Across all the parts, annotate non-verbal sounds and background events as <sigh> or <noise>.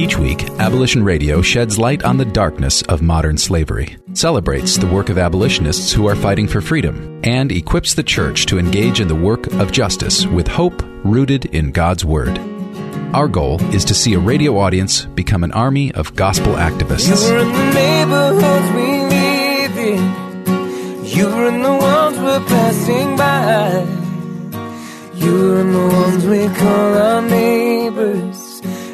Each week, Abolition Radio sheds light on the darkness of modern slavery, celebrates the work of abolitionists who are fighting for freedom, and equips the church to engage in the work of justice with hope rooted in God's Word. Our goal is to see a radio audience become an army of gospel activists. You're in the neighborhoods we live in. You're in the ones we're passing by. You're in the ones we call our neighbors.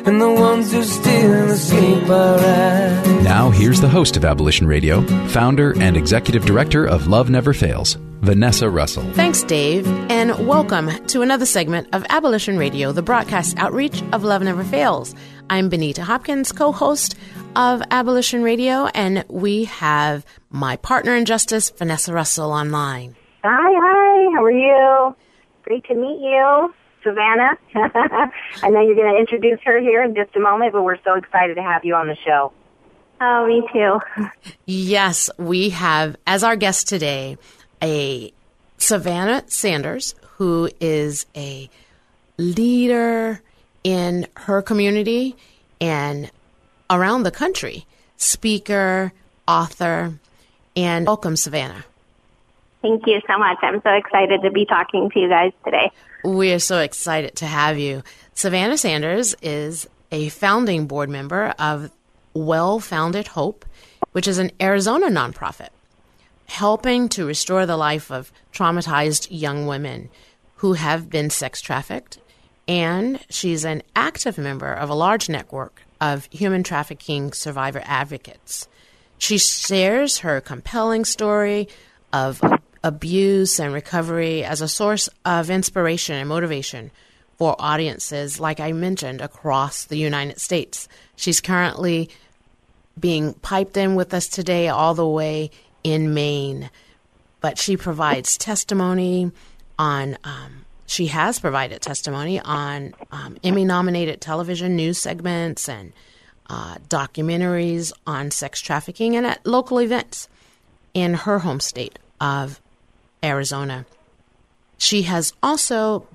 And the ones who still escape our eyes. Now, here's the host of Abolition Radio, founder and executive director of Love Never Fails, Vanessa Russell. Thanks, Dave, and welcome to another segment of Abolition Radio, the broadcast outreach of Love Never Fails. I'm Benita Hopkins, co host of Abolition Radio, and we have my partner in justice, Vanessa Russell, online. Hi, hi. How are you? Great to meet you, Savannah. <laughs> I know you're going to introduce her here in just a moment, but we're so excited to have you on the show. Oh, me too. Yes, we have as our guest today a Savannah Sanders, who is a leader in her community and around the country, speaker, author, and welcome, Savannah. Thank you so much. I'm so excited to be talking to you guys today. We are so excited to have you. Savannah Sanders is a founding board member of Well Founded Hope, which is an Arizona nonprofit helping to restore the life of traumatized young women who have been sex trafficked. And she's an active member of a large network of human trafficking survivor advocates. She shares her compelling story of abuse and recovery as a source of inspiration and motivation for audiences, like I mentioned, across the United States. She's currently being piped in with us today, all the way in Maine. But she provides testimony on, um, she has provided testimony on um, Emmy nominated television news segments and uh, documentaries on sex trafficking and at local events in her home state of Arizona. She has also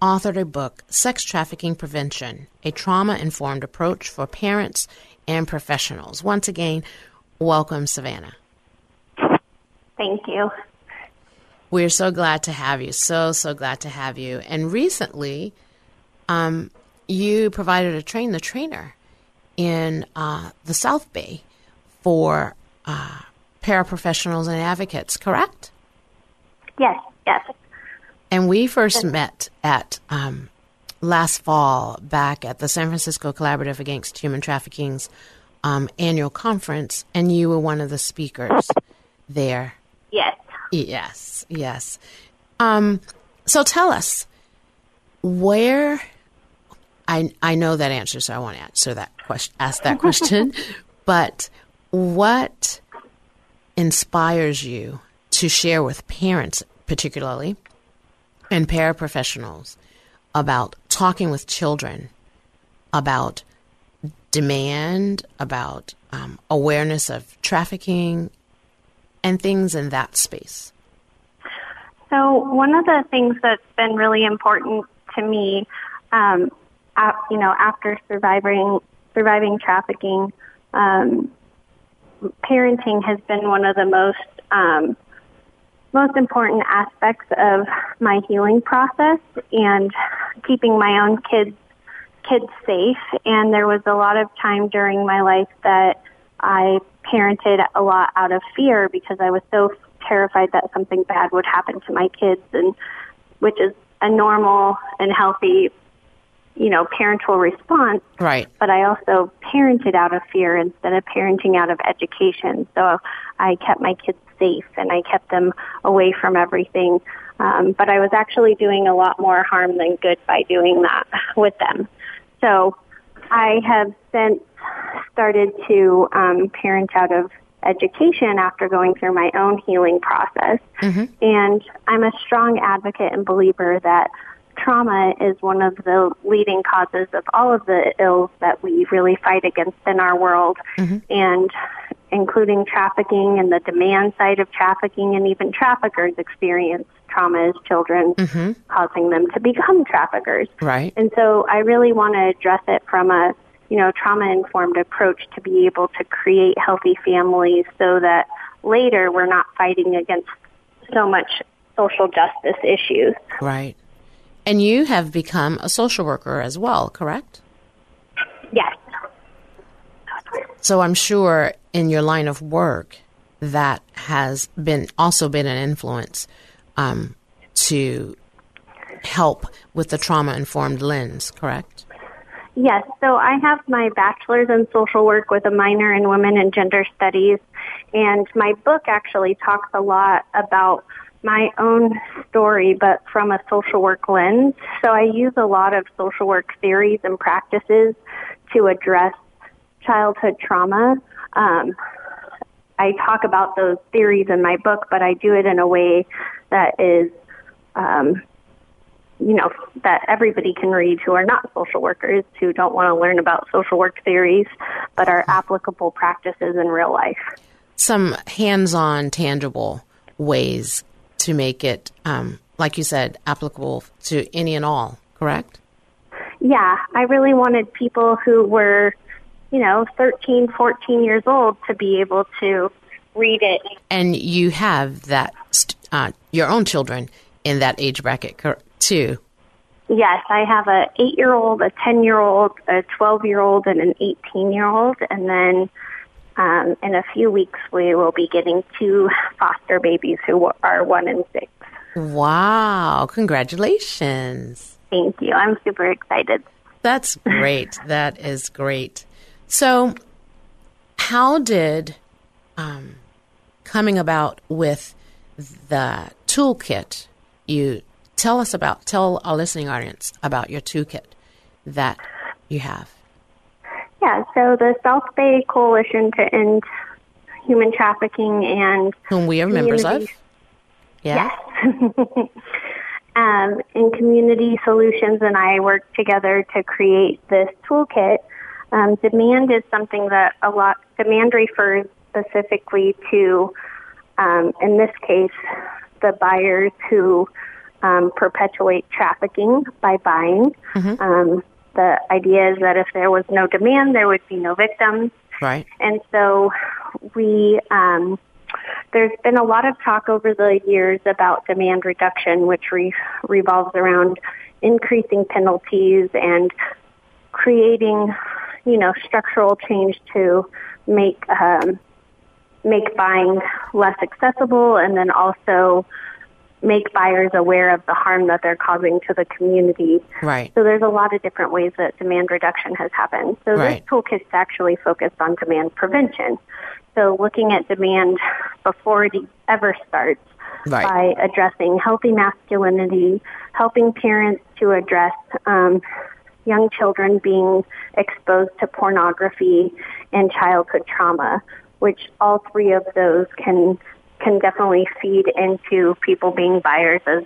authored a book, Sex Trafficking Prevention A Trauma Informed Approach for Parents and Professionals. Once again, welcome, Savannah. Thank you. We're so glad to have you. So, so glad to have you. And recently, um, you provided a train the trainer in uh, the South Bay for uh, paraprofessionals and advocates, correct? Yes, yes. And we first met at um, last fall back at the San Francisco Collaborative Against Human Trafficking's um, annual conference, and you were one of the speakers there. Yes. Yes, yes. Um, so tell us where. I I know that answer, so I want to answer that question. Ask that <laughs> question, but what inspires you to share with parents, particularly, and paraprofessionals about talking with children about demand, about um, awareness of trafficking, and things in that space? So one of the things that's been really important to me, um, at, you know, after surviving surviving trafficking, um, parenting has been one of the most um, most important aspects of my healing process and keeping my own kids kids safe, and there was a lot of time during my life that I parented a lot out of fear because I was so terrified that something bad would happen to my kids, and which is a normal and healthy, you know, parental response. Right. But I also parented out of fear instead of parenting out of education. So I kept my kids safe and I kept them away from everything. Um, but I was actually doing a lot more harm than good by doing that <laughs> with them. So I have since started to um, parent out of education after going through my own healing process. And I'm a strong advocate and believer that trauma is one of the leading causes of all of the ills that we really fight against in our world. Mm-hmm. And including trafficking and the demand side of trafficking and even traffickers experience trauma as children, mm-hmm. causing them to become traffickers. Right. And so I really want to address it from a, you know, trauma informed approach to be able to create healthy families so that later we're not fighting against so much social justice issues. Right. And you have become a social worker as well, correct? Yes. So I'm sure in your line of work that has been also been an influence um, to help with the trauma informed lens, correct? Yes, so I have my bachelor's in social work with a minor in women and gender studies, and my book actually talks a lot about my own story, but from a social work lens. So I use a lot of social work theories and practices to address childhood trauma. Um, I talk about those theories in my book, but I do it in a way that is um, you know, that everybody can read who are not social workers, who don't want to learn about social work theories, but are applicable practices in real life. Some hands on, tangible ways to make it, um, like you said, applicable to any and all, correct? Yeah, I really wanted people who were, you know, 13, 14 years old to be able to read it. And you have that, st- uh, your own children in that age bracket, cor- too. Yes, I have a 8-year-old, a 10-year-old, a 12-year-old, and an 18-year-old, and then um, in a few weeks we will be getting two foster babies who are one and six. Wow. Congratulations. Thank you. I'm super excited. That's great. <laughs> that is great. So, how did um, coming about with the toolkit you tell us about tell our listening audience about your toolkit that you have Yeah, so the South Bay Coalition to End Human Trafficking and whom we are members of yeah Yes. <laughs> um, and Community Solutions and I work together to create this toolkit. Um, demand is something that a lot, demand refers specifically to, um, in this case, the buyers who um, perpetuate trafficking by buying. Um, the idea is that if there was no demand, there would be no victims. right And so we, um, there's been a lot of talk over the years about demand reduction, which re- revolves around increasing penalties and creating, you know, structural change to make um, make buying less accessible, and then also make buyers aware of the harm that they're causing to the community. right So there's a lot of different ways that demand reduction has happened. So Right. this toolkit's actually focused on demand prevention. So looking at demand before it ever starts Right. by addressing healthy masculinity, helping parents to address um, young children being exposed to pornography and childhood trauma, which all three of those can can definitely feed into people being buyers as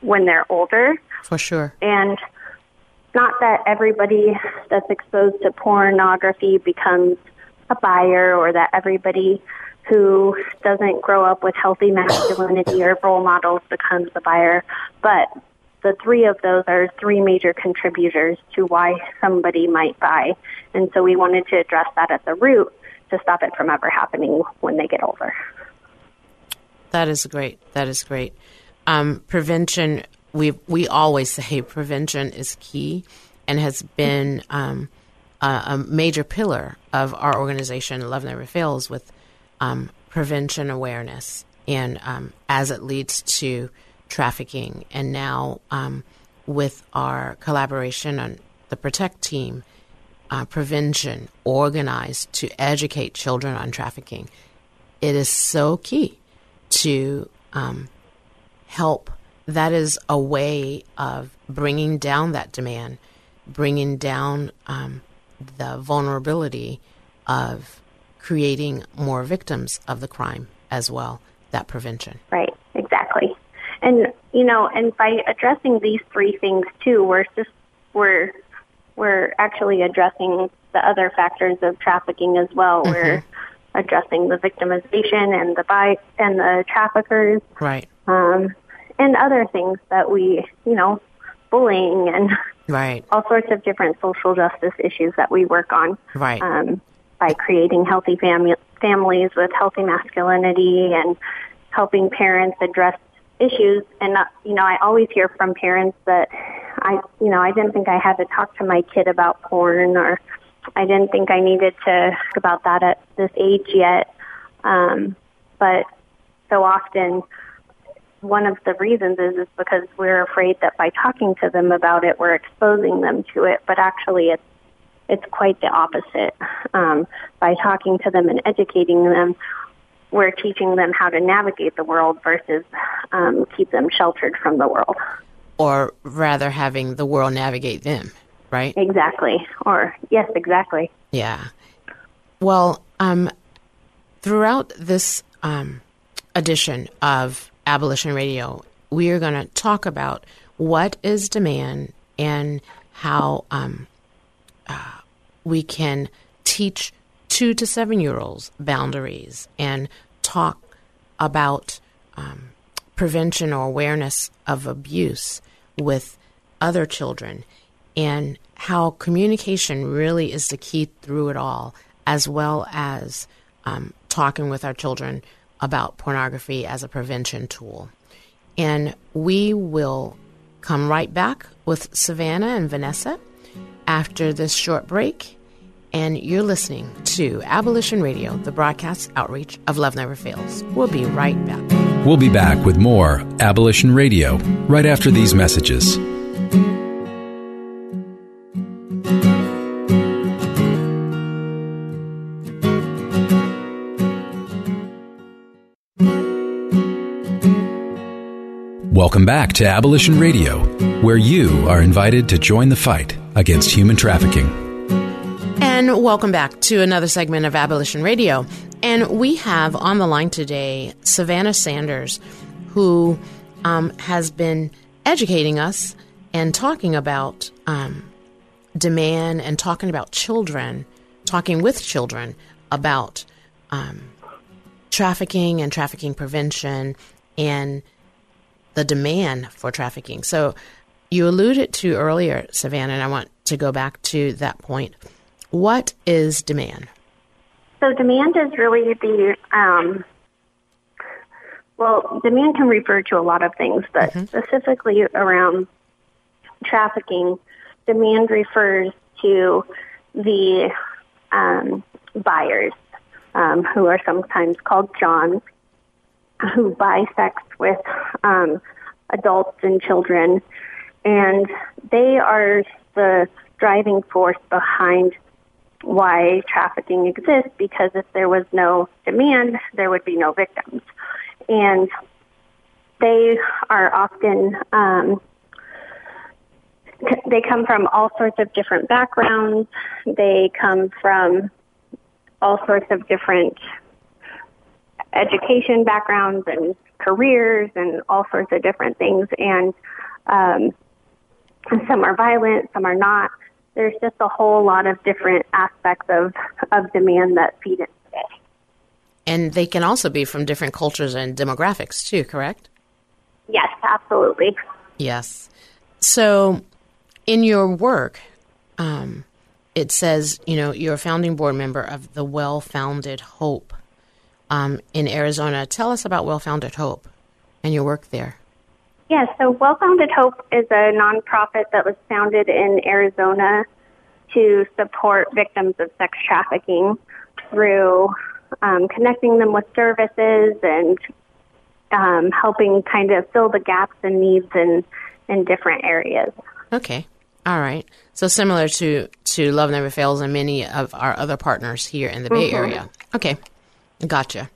when they're older for sure and not that everybody that's exposed to pornography becomes a buyer or that everybody who doesn't grow up with healthy <coughs> masculinity or role models becomes a buyer, but the three of those are three major contributors to why somebody might buy. And so we wanted to address that at the root to stop it from ever happening when they get older. That is great. That is great. Um, prevention. We we always say prevention is key, and has been um, a, a, major pillar of our organization, Love Never Fails, with um, prevention awareness and um, as it leads to trafficking. And now um, with our collaboration on the Protect team, uh, prevention organized to educate children on trafficking, it is so key to um, help. That is a way of bringing down that demand, bringing down um, the vulnerability of creating more victims of the crime as well, that prevention. Right, exactly. And you know, and by addressing these three things too, we're just we're we're actually addressing the other factors of trafficking as well. Mm-hmm. We're addressing the victimization and the buy and the traffickers, right? Um, and other things that we, you know, bullying and right, all sorts of different social justice issues that we work on, right? Um, by creating healthy fami- families with healthy masculinity and helping parents address issues. And uh, you know, I always hear from parents that I, you know, I didn't think I had to talk to my kid about porn or I didn't think I needed to talk about that at this age yet. Um, but so often, one of the reasons is is because we're afraid that by talking to them about it, we're exposing them to it. But actually, it's it's quite the opposite. Um, by talking to them and educating them, we're teaching them how to navigate the world versus um, keep them sheltered from the world. Or rather, having the world navigate them right? Exactly. Or, yes, exactly. Yeah. Well, um, throughout this um, edition of Abolition Radio, we are going to talk about what is demand and how um, uh, we can teach two to seven year olds boundaries and talk about um, prevention or awareness of abuse with other children and how communication really is the key through it all, as well as um, talking with our children about pornography as a prevention tool. And we will come right back with Savannah and Vanessa after this short break. And you're listening to Abolition Radio, the broadcast outreach of Love Never Fails. We'll be right back. We'll be back with more Abolition Radio right after these messages. Welcome back to Abolition Radio, where you are invited to join the fight against human trafficking. And welcome back to another segment of Abolition Radio. And we have on the line today Savannah Sanders, who um, has been educating us and talking about um, demand and talking about children, talking with children about um, trafficking and trafficking prevention and the demand for trafficking. So you alluded to earlier, Savannah, and I want to go back to that point. What is demand? So demand is really the um, well, demand can refer to a lot of things, but mm-hmm. specifically around trafficking, demand refers to the um, buyers, um, who are sometimes called Johns, who buy sex with um, adults and children, and they are the driving force behind why trafficking exists because if there was no demand, there would be no victims. And they are often, um, they come from all sorts of different backgrounds. They come from all sorts of different education backgrounds and careers and all sorts of different things. And um, some are violent, some are not. There's just a whole lot of different aspects of, of demand that feed into it. And they can also be from different cultures and demographics too, correct? Yes, absolutely. Yes. So, in your work, um, it says, you know, you're a founding board member of the Well Founded Hope um, in Arizona. Tell us about Well Founded Hope and your work there. Yeah, so Well Founded Hope is a nonprofit that was founded in Arizona to support victims of sex trafficking through um, connecting them with services and um, helping kind of fill the gaps and needs in, in different areas. Okay. All right. So similar to, to Love Never Fails and many of our other partners here in the Bay Mhm. Area. Okay. Gotcha.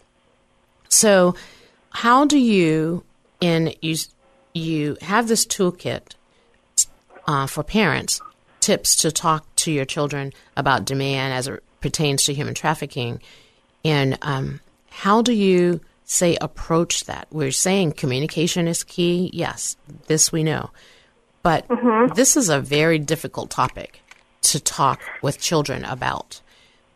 So how do you in you you have this toolkit uh, for parents tips to talk to your children about demand as it pertains to human trafficking and um, how do you say approach that we're saying communication is key yes this we know but this is a very difficult topic to talk with children about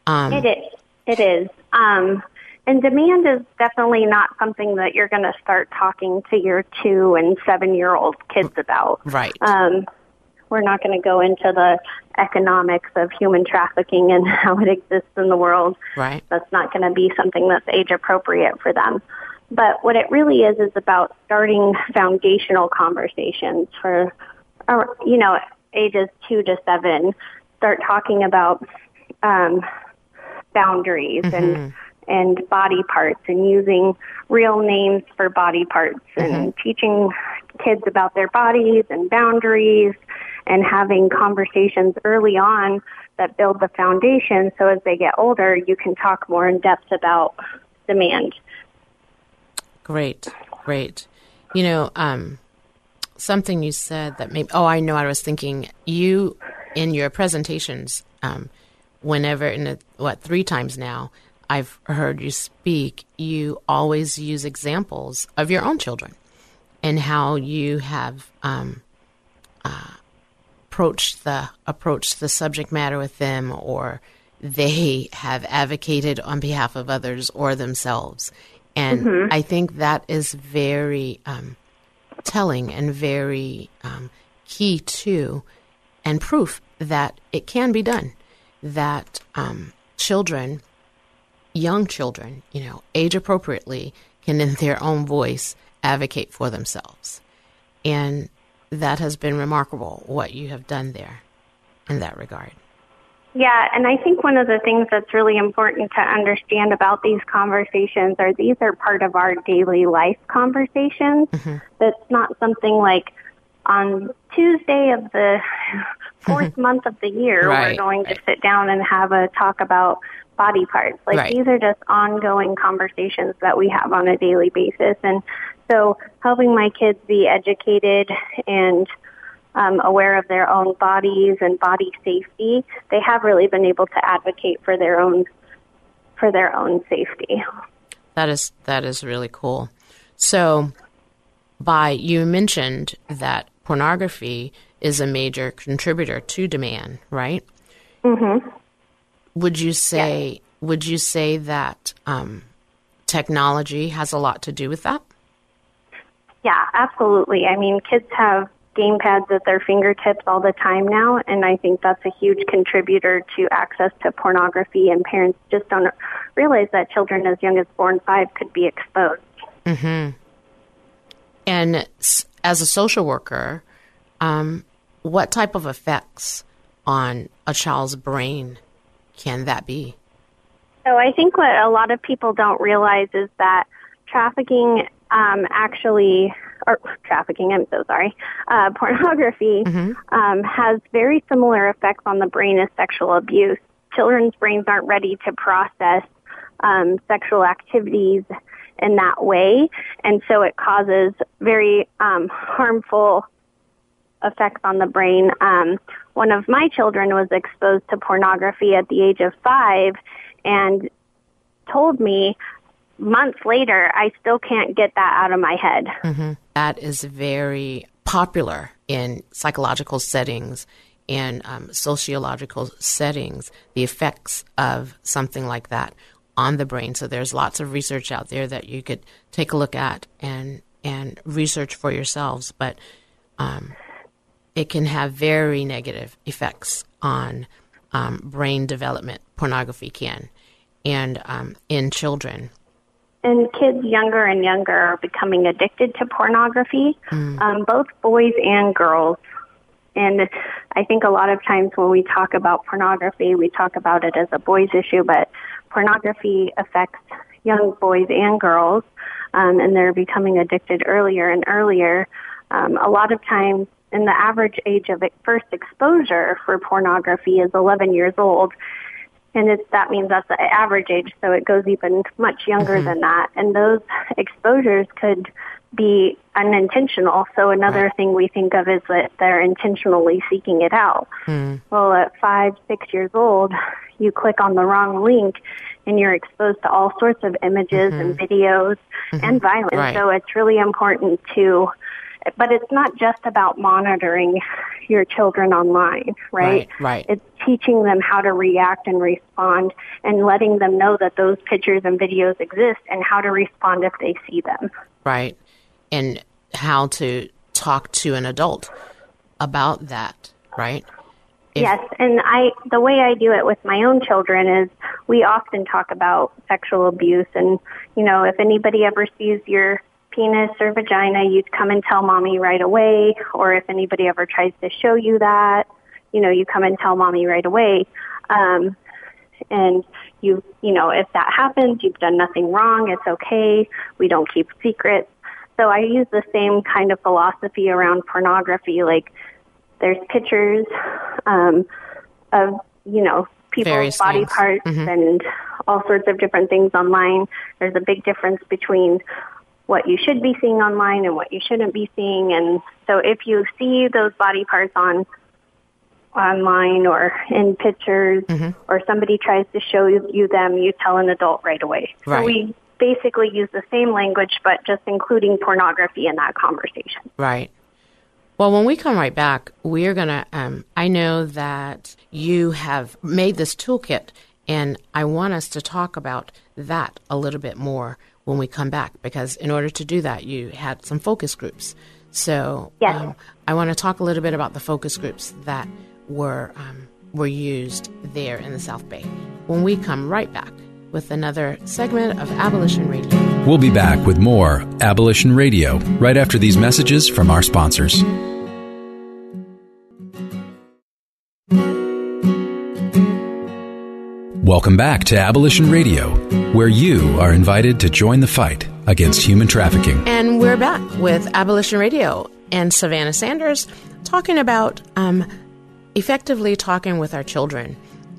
um, It is. It is. Um, and demand is definitely not something that you're going to start talking to your two and seven year old kids about. Right. Um, we're not going to go into the economics of human trafficking and <laughs> how it exists in the world. right That's not going to be something that's age appropriate for them. But what it really is is about starting foundational conversations for, you know, ages two to seven. Start talking about um, boundaries and and body parts and using real names for body parts and teaching kids about their bodies and boundaries and having conversations early on that build the foundation so as they get older you can talk more in depth about demand. Great, great. You know, um, something you said that maybe, oh, I know, I was thinking you in your presentations, um, whenever, in the, what, three times now, I've heard you speak, you always use examples of your own children and how you have um, uh, approached the approached the subject matter with them, or they have advocated on behalf of others or themselves. And I think that is very um, telling and very um, key to and proof that it can be done. That um, children, young children, you know, age appropriately, can in their own voice advocate for themselves. And that has been remarkable what you have done there in that regard. Yeah, and I think one of the things that's really important to understand about these conversations are these are part of our daily life conversations. Mm-hmm. That's not something like on Tuesday of the <laughs> fourth month of the year Right, we're going to sit down and have a talk about body parts. Like Right. these are just ongoing conversations that we have on a daily basis and so helping my kids be educated and um, aware of their own bodies and body safety, they have really been able to advocate for their own for their own safety. That is that is really cool. So, by you mentioned that pornography is a major contributor to demand, right? Mm-hmm. Would you say would you say that um, technology has a lot to do with that? Yeah, absolutely. I mean, kids have game pads at their fingertips all the time now, and I think that's a huge contributor to access to pornography. And parents just don't realize that children as young as four and five could be exposed. Mm-hmm. And as a social worker, um, what type of effects on a child's brain can that be? So I think what a lot of people don't realize is that trafficking um, actually, or trafficking, I'm so sorry, uh, <laughs> pornography um, has very similar effects on the brain as sexual abuse. Children's brains aren't ready to process um, sexual activities in that way, and so it causes very um, harmful effects on the brain. Um, one of my children was exposed to pornography at the age of five and told me months later, I still can't get that out of my head. Mm-hmm. That is very popular in psychological settings and um, sociological settings, the effects of something like that on the brain. So there's lots of research out there that you could take a look at and and research for yourselves. But um, it can have very negative effects on um, brain development. Pornography can, and um, in children. and kids younger and younger are becoming addicted to pornography, um, both boys and girls. And I think a lot of times when we talk about pornography, we talk about it as a boys issue, but pornography affects young boys and girls, um, and they're becoming addicted earlier and earlier. Um, a lot of times, and the average age of first exposure for pornography is 11 years old, and it's, that means that's the average age, so it goes even much younger mm-hmm. than that. And those exposures could be unintentional. So another thing we think of is that they're intentionally seeking it out. Hmm. Well, at five, six years old, you click on the wrong link and you're exposed to all sorts of images and mm-hmm. videos and mm-hmm. violence. Right. So it's really important to, but it's not just about monitoring your children online, right? Right, right. It's teaching them how to react and respond and letting them know that those pictures and videos exist and how to respond if they see them. right? And how to talk to an adult about that, right? If- Yes, and I the way I do it with my own children is we often talk about sexual abuse and you know, if anybody ever sees your penis or vagina, you'd come and tell mommy right away or if anybody ever tries to show you that, you know, you come and tell mommy right away. Um and you you know, if that happens, you've done nothing wrong, it's okay. We don't keep secrets. So I use the same kind of philosophy around pornography like there's pictures um, of you know people's Various body things. parts Mhm. and all sorts of different things online. There's a big difference between what you should be seeing online and what you shouldn't be seeing. And so if you see those body parts on online or in pictures Mm-hmm. or somebody tries to show you them, you tell an adult right away. Right. So we basically use the same language but just including pornography in that conversation. Right. Well, when we come right back, we're going to. Um, I know that you have made this toolkit, and I want us to talk about that a little bit more when we come back, because in order to do that, you had some focus groups. So Yes. um, I want to talk a little bit about the focus groups that were um, were used there in the South Bay. When we come right back with another segment of Abolition Radio. We'll be back with more Abolition Radio right after these messages from our sponsors. Welcome back to Abolition Radio, where you are invited to join the fight against human trafficking. And we're back with Abolition Radio and Savannah Sanders talking about um, effectively talking with our children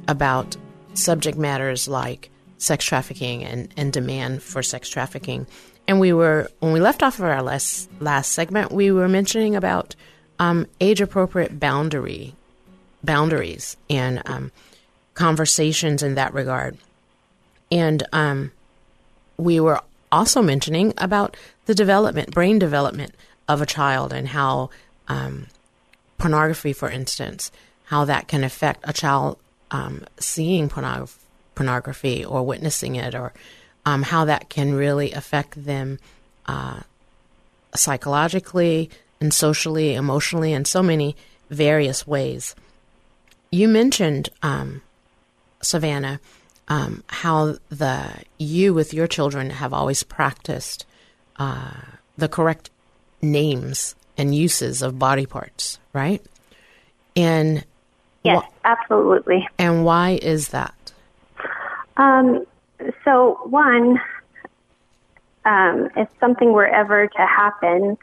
about subject matters like sex trafficking and, and demand for sex trafficking. And we were, when we left off of our last, last segment, we were mentioning about um, age appropriate boundary boundaries and um, conversations in that regard. And um, we were also mentioning about the development, brain development of a child, and how um, pornography, for instance, how that can affect a child um, seeing pornog- pornography or witnessing it, or um, how that can really affect them uh, psychologically and socially, emotionally, in so many various ways. You mentioned um, Savannah, um, how the you with your children have always practiced uh, the correct names and uses of body parts, right? And Yes, wh- absolutely. and why is that? Um, so one, um, if something were ever to happen,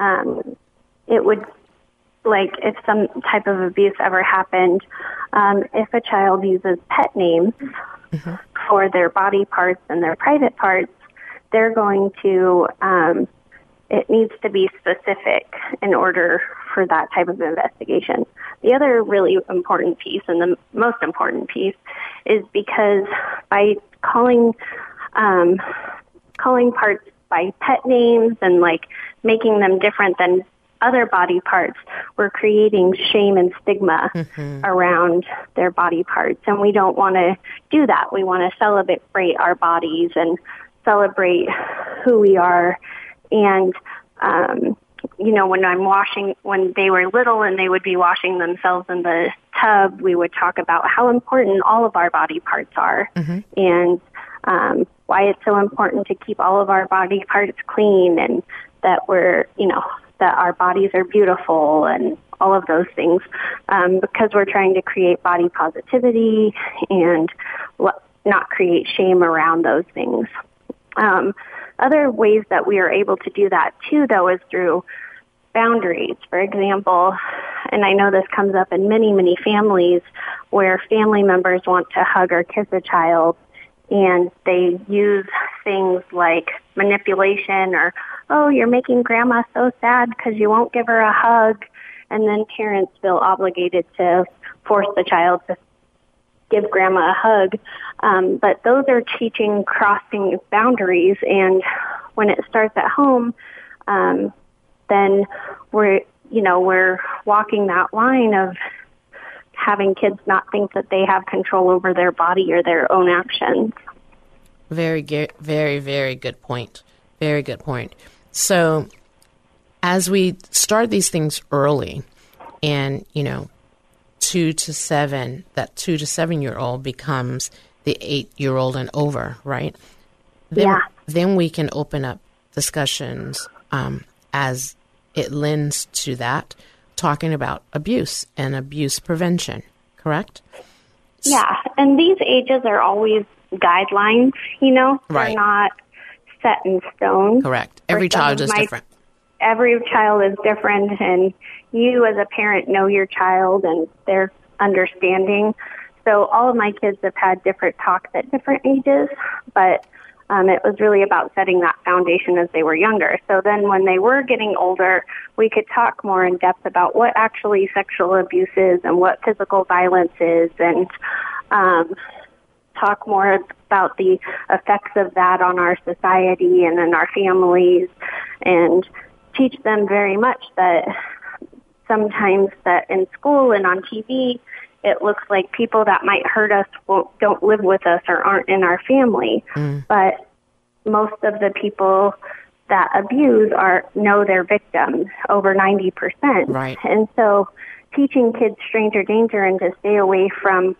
um, it would like if some type of abuse ever happened, um, if a child uses pet names for their body parts and their private parts, they're going to. Um, it needs to be specific in order for that type of investigation. The other really important piece, and the most important piece, is because by calling um, calling parts by pet names and like making them different than other body parts, we're creating shame and stigma around their body parts, and we don't want to do that. We want to celebrate our bodies and celebrate who we are. And um you know when i'm washing when they were little and they would be washing themselves in the tub we would talk about how important all of our body parts are and um why it's so important to keep all of our body parts clean and that we're, you know, that our bodies are beautiful and all of those things um, because we're trying to create body positivity and not create shame around those things. Um, other ways that we are able to do that too, though, is through boundaries. For example, and I know this comes up in many, many families where family members want to hug or kiss a child and they use things like manipulation or, oh, you're making grandma so sad because you won't give her a hug. And then parents feel obligated to force the child to give grandma a hug. Um, but those are teaching crossing boundaries. And when it starts at home, um, then we're, you know, we're walking that line of having kids not think that they have control over their body or their own actions. Very, very, very good point. Very good point. So, as we start these things early, and you know, two to seven, that two to seven year old becomes the eight year old and over, right? Then, yeah. Then we can open up discussions um, as it lends to that, talking about abuse and abuse prevention, correct? Yeah, and these ages are always guidelines, you know? Right. They're not set in stone. Correct. Every child is my, different. Every child is different, and you as a parent know your child and their understanding. So all of my kids have had different talks at different ages, but um, it was really about setting that foundation as they were younger. So then when they were getting older, we could talk more in depth about what actually sexual abuse is and what physical violence is and um, talk more about the effects of that on our society and in our families and teach them very much that sometimes that in school and on TV it looks like people that might hurt us won't, don't live with us or aren't in our family. Mm. But most of the people that abuse are know their victims over 90%. Right. And so teaching kids stranger danger and to stay away from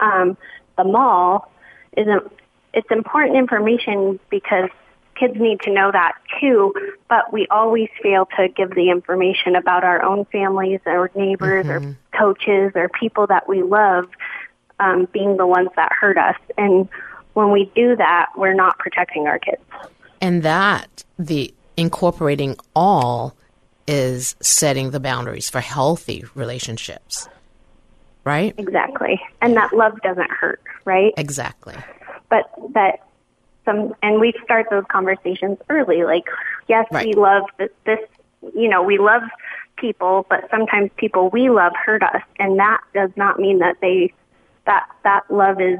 um, the mall isn't it's important information because kids need to know that too, but we always fail to give the information about our own families or neighbors mm-hmm. or coaches or people that we love um, being the ones that hurt us. And when we do that, we're not protecting our kids. And that, the incorporating all, is setting the boundaries for healthy relationships. Right? Exactly. And that love doesn't hurt, right? Exactly. But that some and we start those conversations early like yes right. we love this, this you know we love people but sometimes people we love hurt us and that does not mean that they that that love is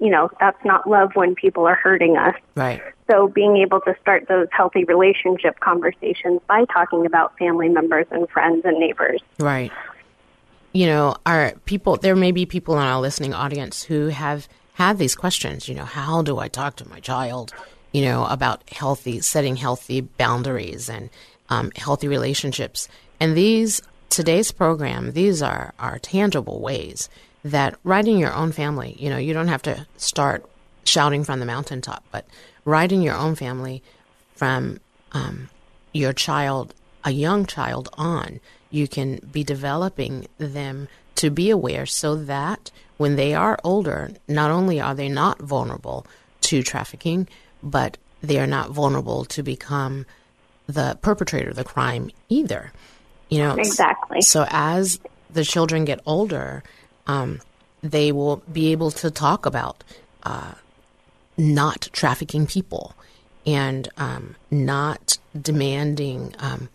you know that's not love when people are hurting us right so being able to start those healthy relationship conversations by talking about family members and friends and neighbors right you know our people there may be people in our listening audience who have had these questions. You know, how do I talk to my child? You know, about healthy, setting healthy boundaries and um, healthy relationships. And these today's program, these are are tangible ways that writing your own family. You know, you don't have to start shouting from the mountaintop, but writing your own family from um, your child, a young child, on. You can be developing them to be aware so that when they are older, not only are they not vulnerable to trafficking, but they are not vulnerable to become the perpetrator of the crime either. You know, exactly. So as the children get older, um, they will be able to talk about uh, not trafficking people and um, not demanding um,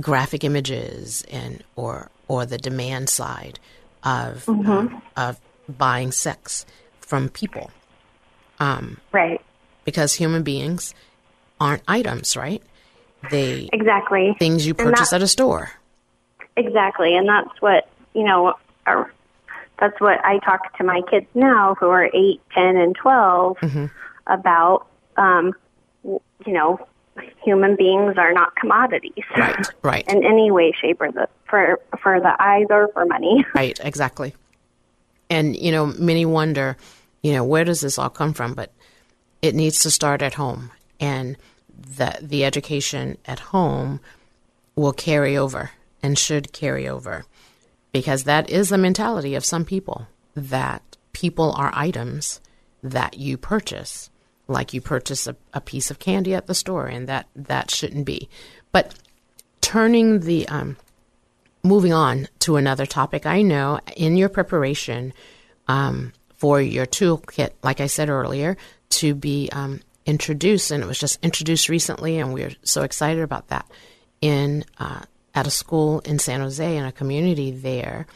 graphic images and or or the demand side of mm-hmm. of buying sex from people. Um, right. Because human beings aren't items, right? They exactly things you purchase at a store. Exactly, and that's what you know. Our, that's what I talk to my kids now, who are eight, ten, and 12 mm-hmm. about. Um, you know, human beings are not commodities, right? Right. In any way, shape, or the for for the eyes or for money. <laughs> Right. Exactly. And, you know, many wonder, you know, where does this all come from? But it needs to start at home, and that the education at home will carry over and should carry over because that is the mentality of some people that people are items that you purchase like you purchase a, a piece of candy at the store and that that shouldn't be but turning the um, moving on to another topic i know in your preparation um, for your toolkit like i said earlier to be um, introduced and it was just introduced recently and we're so excited about that in uh, at a school in San Jose in a community there.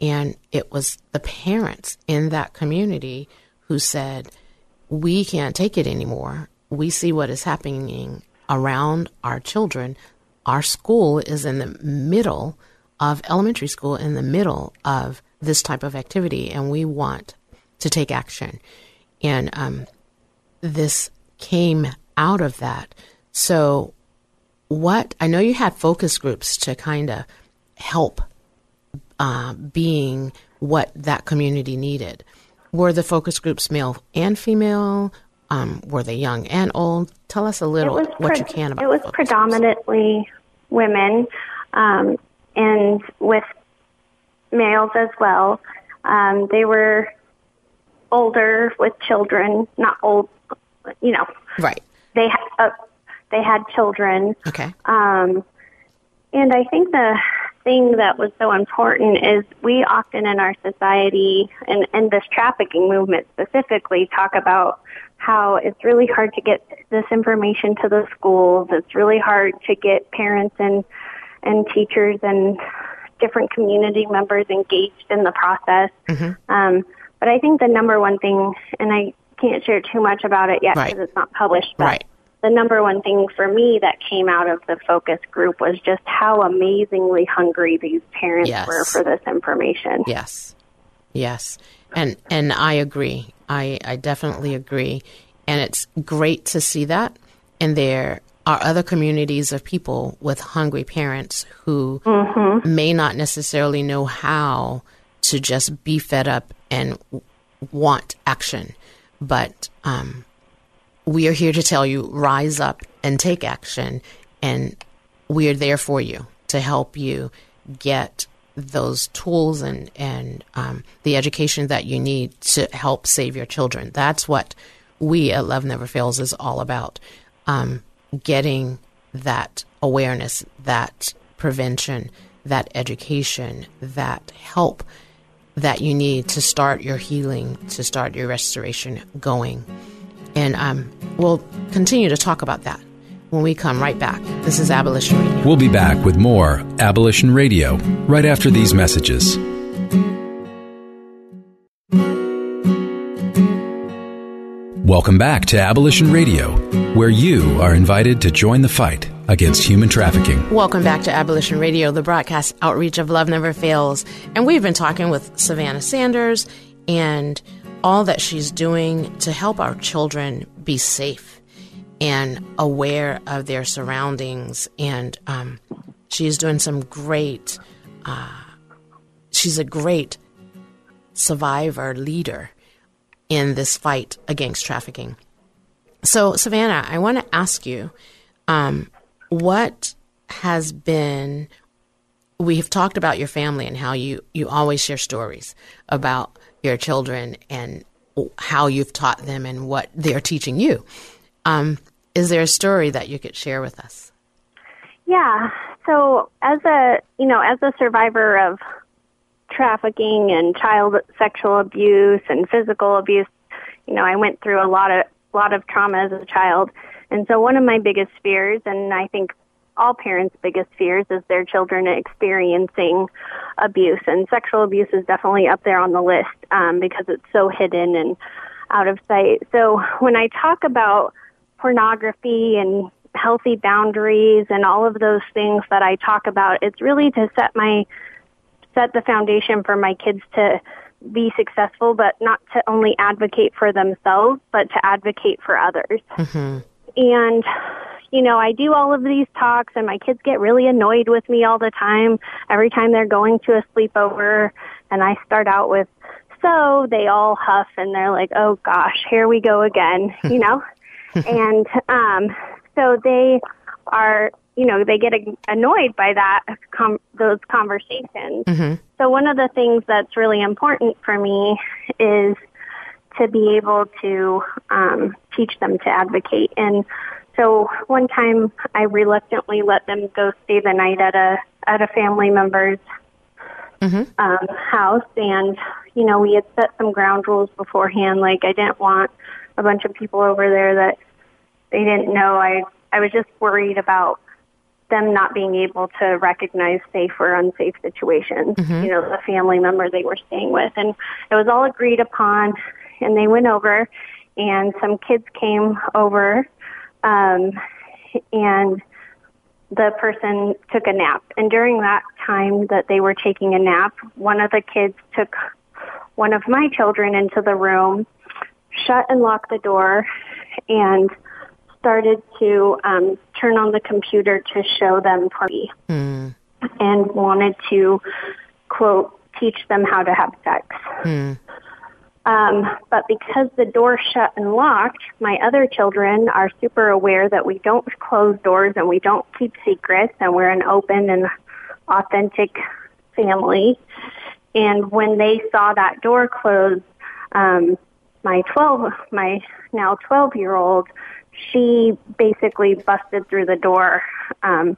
And it was the parents in that community who said, We can't take it anymore. We see what is happening around our children. Our school is in the middle of elementary school, in the middle of this type of activity, and we want to take action. And um, this came out of that. So what I know you had focus groups to kind of help uh, being what that community needed. Were the focus groups male and female? Um, were they young and old? Tell us a little what pre- you can about. It was predominantly groups. women, um, and with males as well. Um, they were older with children, not old, you know. Right. They uh, they had children. Okay. Um, and I think the thing that was so important is we often in our society and, and this trafficking movement specifically talk about how it's really hard to get this information to the schools. It's really hard to get parents and and teachers and different community members engaged in the process. Mm-hmm. Um, but I think the number one thing, and I can't share too much about it yet because right. it's not published. But right the number one thing for me that came out of the focus group was just how amazingly hungry these parents yes. were for this information. Yes. Yes. And and I agree. I, I definitely agree. And it's great to see that. And there are other communities of people with hungry parents who mm-hmm. may not necessarily know how to just be fed up and want action. But um, we are here to tell you rise up and take action. And we are there for you to help you get those tools and, and um, the education that you need to help save your children. That's what we at Love Never Fails is all about. Um, getting that awareness, that prevention, that education, that help that you need to start your healing, to start your restoration going. And um, we'll continue to talk about that when we come right back. This is Abolition Radio. We'll be back with more Abolition Radio right after these messages. Welcome back to Abolition Radio, where you are invited to join the fight against human trafficking. Welcome back to Abolition Radio, the broadcast outreach of Love Never Fails. And we've been talking with Savannah Sanders and all that she's doing to help our children be safe and aware of their surroundings. And um, she's doing some great, uh, she's a great survivor leader in this fight against trafficking. So, Savannah, I want to ask you um, what has been we've talked about your family and how you you always share stories about your children and how you've taught them and what they're teaching you. Um, is there a story that you could share with us? Yeah. So, as a you know, as a survivor of trafficking and child sexual abuse and physical abuse, you know, I went through a lot of lot of trauma as a child. And so one of my biggest fears and I think all parents' biggest fears is their children experiencing abuse, and sexual abuse is definitely up there on the list um, because it's so hidden and out of sight. So when I talk about pornography and healthy boundaries and all of those things that I talk about, it's really to set my set the foundation for my kids to be successful, but not to only advocate for themselves, but to advocate for others. Mm-hmm. And you know, I do all of these talks and my kids get really annoyed with me all the time every time they're going to a sleepover and I start out with so they all huff and they're like, "Oh gosh, here we go again," <laughs> you know? and um, so they are, you know, they get annoyed by that com- those conversations. Mm-hmm. So one of the things that's really important for me is to be able to um, teach them to advocate. And so one time I reluctantly let them go stay the night at a at a family member's Mm-hmm. um, house, and you know we had set some ground rules beforehand. Like I didn't want a bunch of people over there that they didn't know. I I was just worried about them not being able to recognize safe or unsafe situations. You know, the family member they were staying with, and it was all agreed upon. And they went over, and some kids came over, um, and the person took a nap. And during that time that they were taking a nap, one of the kids took one of my children into the room, shut and locked the door, and started to um, turn on the computer to show them porn Mm. and wanted to, quote, teach them how to have sex. Mm. Um, but because the door shut and locked, my other children are super aware that we don't close doors and we don't keep secrets and we're an open and authentic family. And when they saw that door close, um, my 12, my now 12 year old, she basically busted through the door um,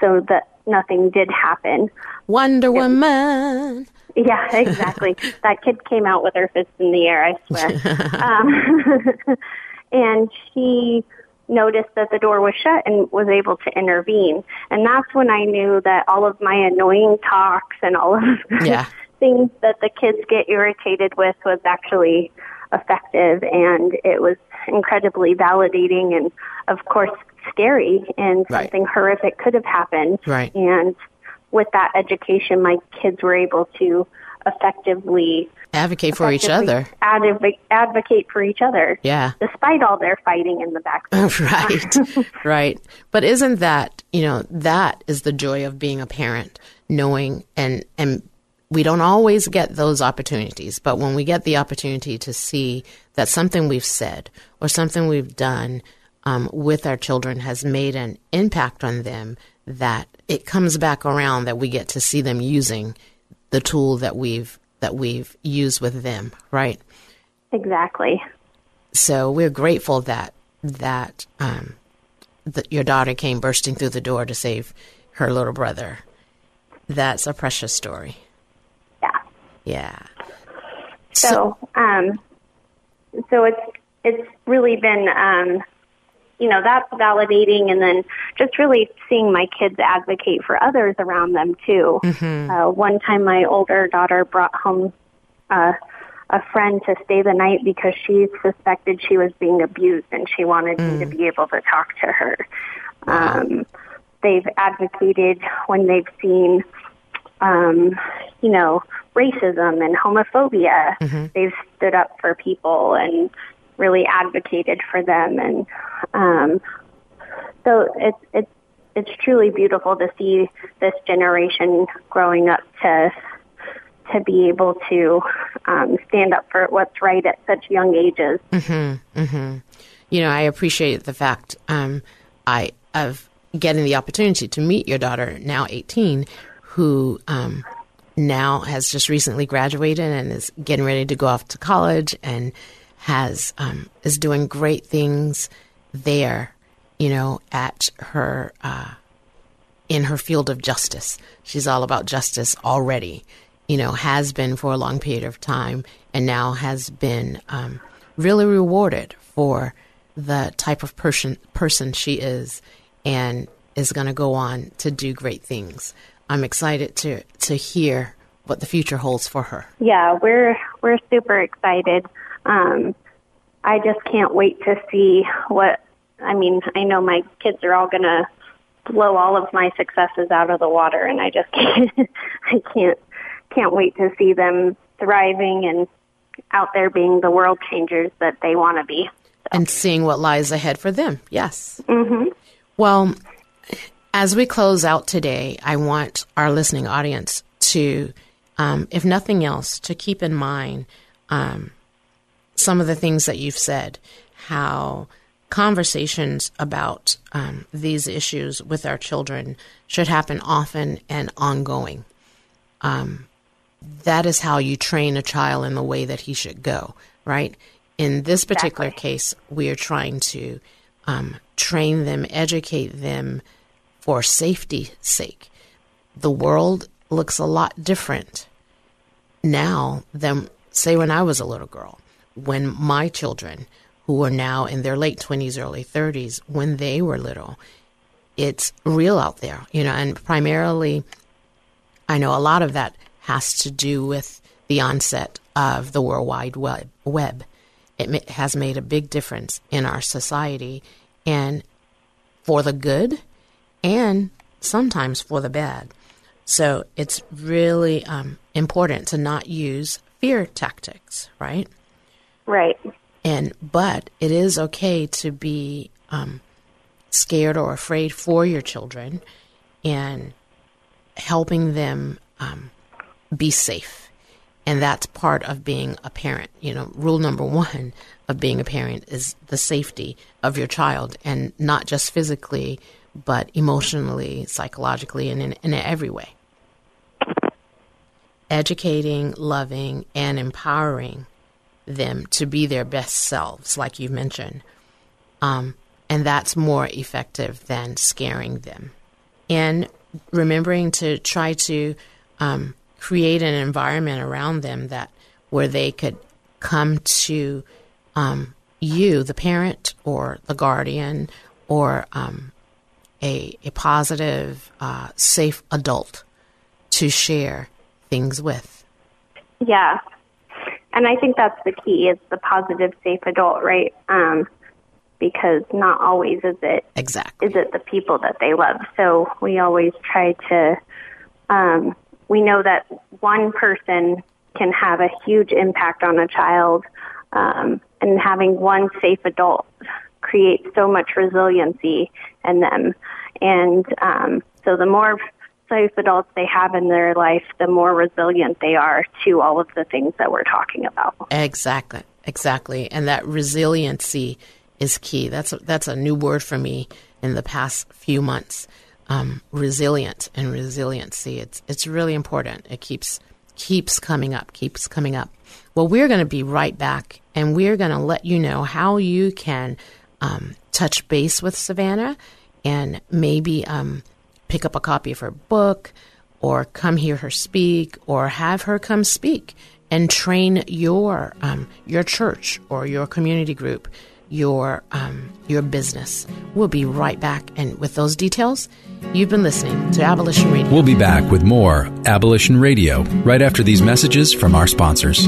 so that nothing did happen. Wonder Woman. Yeah, exactly. <laughs> that kid came out with her fist in the air, I swear. <laughs> um, <laughs> and she noticed that the door was shut and was able to intervene. And that's when I knew that all of my annoying talks and all of the Yeah. things that the kids get irritated with was actually effective and it was incredibly validating and of course scary and Right. something horrific could have happened. Right. And with that education, my kids were able to effectively Advocate for each other. adv- advocate for each other. Yeah. Despite all their fighting in the back. <laughs> right <laughs> right but isn't that you know that is the joy of being a parent knowing and and we don't always get those opportunities but when we get the opportunity to see that something we've said or something we've done um, with our children has made an impact on them that it comes back around that we get to see them using the tool that we've that we've used with them right Exactly. so we're grateful that that um, that your daughter came bursting through the door to save her little brother. That's a precious story. Yeah. Yeah. So, um, so it's it's really been, um, you know, that's validating, and then just really seeing my kids advocate for others around them too. Uh, one time, my older daughter brought home uh, a friend to stay the night because she suspected she was being abused, and she wanted me to be able to talk to her. Um, they've advocated when they've seen um, you know, racism and homophobia. They've stood up for people and really advocated for them, and um, so it's it's it's truly beautiful to see this generation growing up to to be able to um, stand up for what's right at such young ages. Mm-hmm, mm-hmm. You know, I appreciate the fact um, I of getting the opportunity to meet your daughter, now eighteen, who um, now has just recently graduated and is getting ready to go off to college and has um, is doing great things there. You know, at her uh, in her field of justice. She's all about justice already, you know, has been for a long period of time, and now has been um, really rewarded for the type of person person she is, and is going to go on to do great things. I'm excited to to hear what the future holds for her. Yeah, we're we're super excited. Um, I just can't wait to see what. I mean, I know my kids are all gonna blow all of my successes out of the water, and I just <laughs> can't. I can't can't wait to see them thriving and out there being the world changers that they want to be. and seeing what lies ahead for them. Yes. Mm-hmm. Well, as we close out today, I want our listening audience to, um, if nothing else, to keep in mind um, some of the things that you've said, how conversations about um, these issues with our children should happen often and ongoing. Um, that is how you train a child in the way that he should go, right? In this particular Exactly. case, we are trying to um, train them, educate them for safety's sake. The world looks a lot different now than, say, when I was a little girl. When my children, who are now in their late 20s, early 30s, when they were little, it's real out there, you know, and primarily, I know a lot of that has to do with the onset of the World Wide Web. web. It has made a big difference in our society and for the good and sometimes for the bad. So it's really um, important to not use fear tactics, right? Right. And but it is okay to be um, scared or afraid for your children, and helping them um, be safe. And that's part of being a parent. You know, rule number one of being a parent is the safety of your child, and not just physically, but emotionally, psychologically, and in, in every way. Educating, loving, and empowering them to be their best selves, like you mentioned. Um, and that's more effective than scaring them. And remembering to try to um, create an environment around them that where they could come to um, you, the parent or the guardian, or um, a, a positive, uh, safe adult to share things with. Yeah. And I think that's the key is the positive, safe adult, right? Um, because not always is it Exactly. is it the people that they love. So we always try to. Um, we know that one person can have a huge impact on a child, um, and having one safe adult creates so much resiliency in them. And um, so the more safe adults they have in their life, the more resilient they are to all of the things that we're talking about. Exactly, exactly, and that resiliency is key. That's a, that's a new word for me in the past few months. Um, resilient and resiliency. It's it's really important. It keeps keeps coming up, keeps coming up. Well, we're going to be right back, and we're going to let you know how you can um, touch base with Savannah, and maybe um, pick up a copy of her book, or come hear her speak, or have her come speak and train your um, your church or your community group, your um, your business. We'll be right back, and with those details, you've been listening to Abolition Radio. We'll be back with more Abolition Radio right after these messages from our sponsors.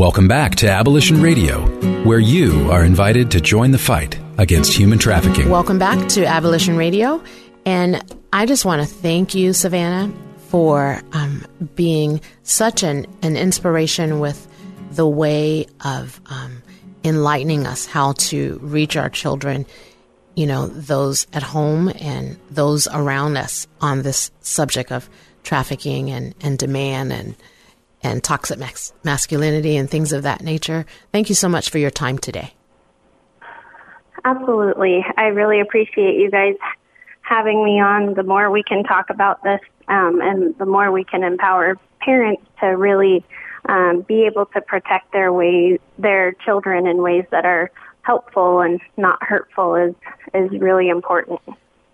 Welcome back to Abolition Radio, where you are invited to join the fight against human trafficking. Welcome back to Abolition Radio. And I just want to thank you, Savannah, for um, being such an, an inspiration with the way of um, enlightening us how to reach our children, you know, those at home and those around us on this subject of trafficking and, and demand and and toxic mas- masculinity and things of that nature. Thank you so much for your time today. Absolutely. I really appreciate you guys having me on. The more we can talk about this um, and the more we can empower parents to really um, be able to protect their way, their children in ways that are helpful and not hurtful is, is really important.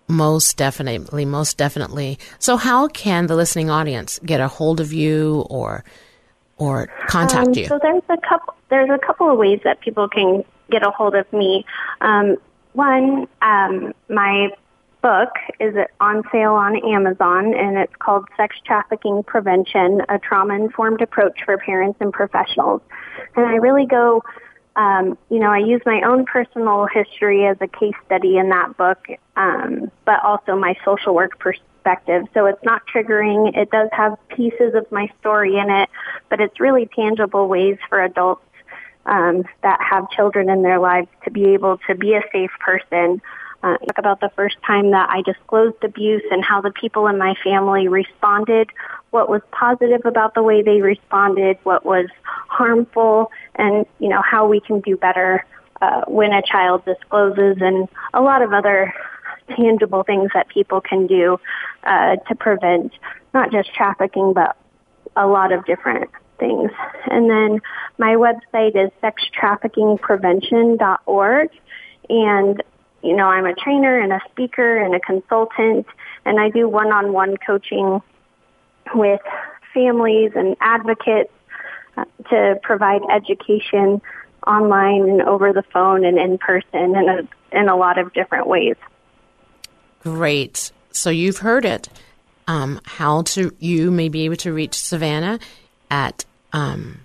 Most definitely, most definitely. So, how can the listening audience get a hold of you or or contact Um, you? So there's a couple. There's a couple of ways that people can get a hold of me. Um, one, um, my book is on sale on Amazon, and it's called "Sex Trafficking Prevention: A Trauma-Informed Approach for Parents and Professionals." And I really go. Um, you know, I use my own personal history as a case study in that book, um, but also my social work perspective. So it's not triggering. It does have pieces of my story in it, but it's really tangible ways for adults um, that have children in their lives to be able to be a safe person. Uh, talk about the first time that I disclosed abuse and how the people in my family responded what was positive about the way they responded, what was harmful, and you know how we can do better uh, when a child discloses, and a lot of other tangible things that people can do uh, to prevent not just trafficking, but a lot of different things. And then my website is sextraffickingprevention.org, and you know I'm a trainer and a speaker and a consultant, and I do one-on-one coaching with families and advocates uh, to provide education online and over the phone and in person in a, in a lot of different ways. Great. So you've heard it. Um, how to you may be able to reach Savannah at um,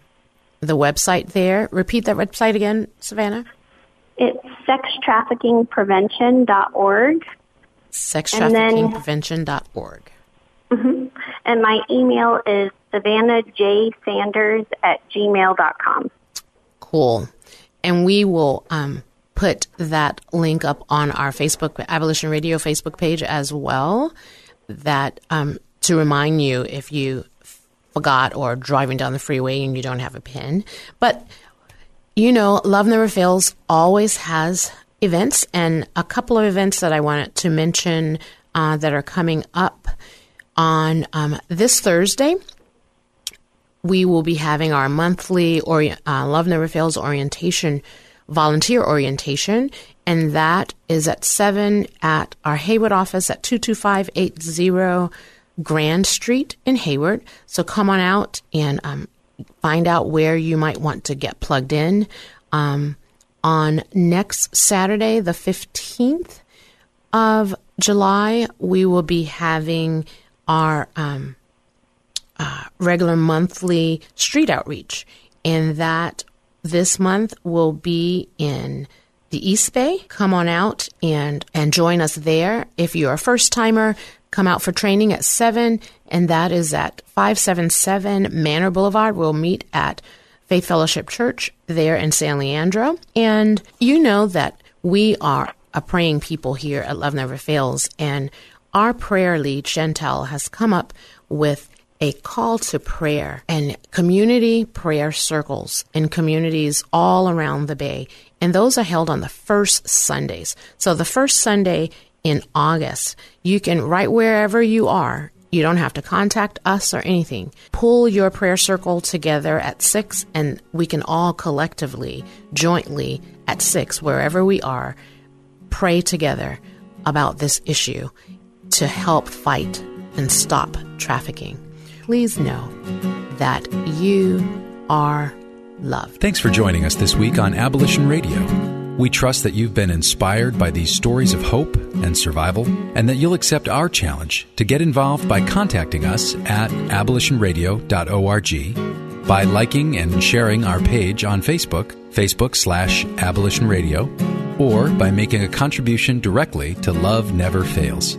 the website there. Repeat that website again, Savannah. It's sextraffickingprevention.org. Sextraffickingprevention.org. Mm-hmm. And my email is savannahjsanders at gmail.com. Cool. And we will um, put that link up on our Facebook, Abolition Radio Facebook page as well. That um, to remind you if you forgot or driving down the freeway and you don't have a pin. But you know, Love Never Fails always has events, and a couple of events that I wanted to mention uh, that are coming up on um, this Thursday. We will be having our monthly or, uh, Love Never Fails orientation, volunteer orientation, and that is at 7 at our Hayward office at 22580 Grand Street in Hayward. So come on out and um, find out where you might want to get plugged in. Um, on next Saturday, the 15th of July, we will be having our um, uh, regular monthly street outreach, and that this month will be in the East Bay. Come on out and and join us there. If you're a first timer, come out for training at seven, and that is at five seven seven Manor Boulevard. We'll meet at Faith Fellowship Church there in San Leandro, and you know that we are a praying people here at Love Never Fails, and our prayer lead, Chantel, has come up with a call to prayer and community prayer circles in communities all around the Bay. And those are held on the first Sundays. So the first Sunday in August, you can, right wherever you are, you don't have to contact us or anything. Pull your prayer circle together at six, and we can all collectively, jointly at six, wherever we are, pray together about this issue to help fight and stop trafficking. Please know that you are loved. Thanks for joining us this week on Abolition Radio. We trust that you've been inspired by these stories of hope and survival, and that you'll accept our challenge to get involved by contacting us at abolitionradio.org, by liking and sharing our page on Facebook, Facebook slash Abolition Radio, or by making a contribution directly to Love Never Fails.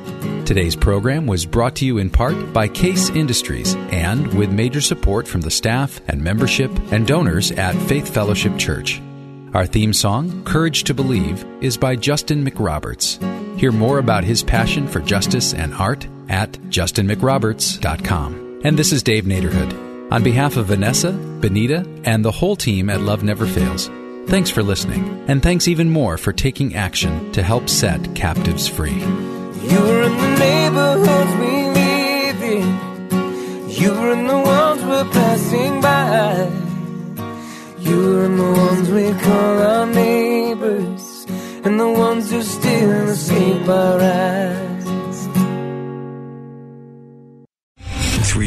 Today's program was brought to you in part by Case Industries and with major support from the staff and membership and donors at Faith Fellowship Church. Our theme song, Courage to Believe, is by Justin McRoberts. Hear more about his passion for justice and art at justinmcroberts.com. And this is Dave Naderhood. On behalf of Vanessa, Benita, and the whole team at Love Never Fails, thanks for listening, and thanks even more for taking action to help set captives free. Neighborhoods we live in. You were in the ones we're passing by. You were in the ones we call our neighbors. And the ones who still escape our eyes.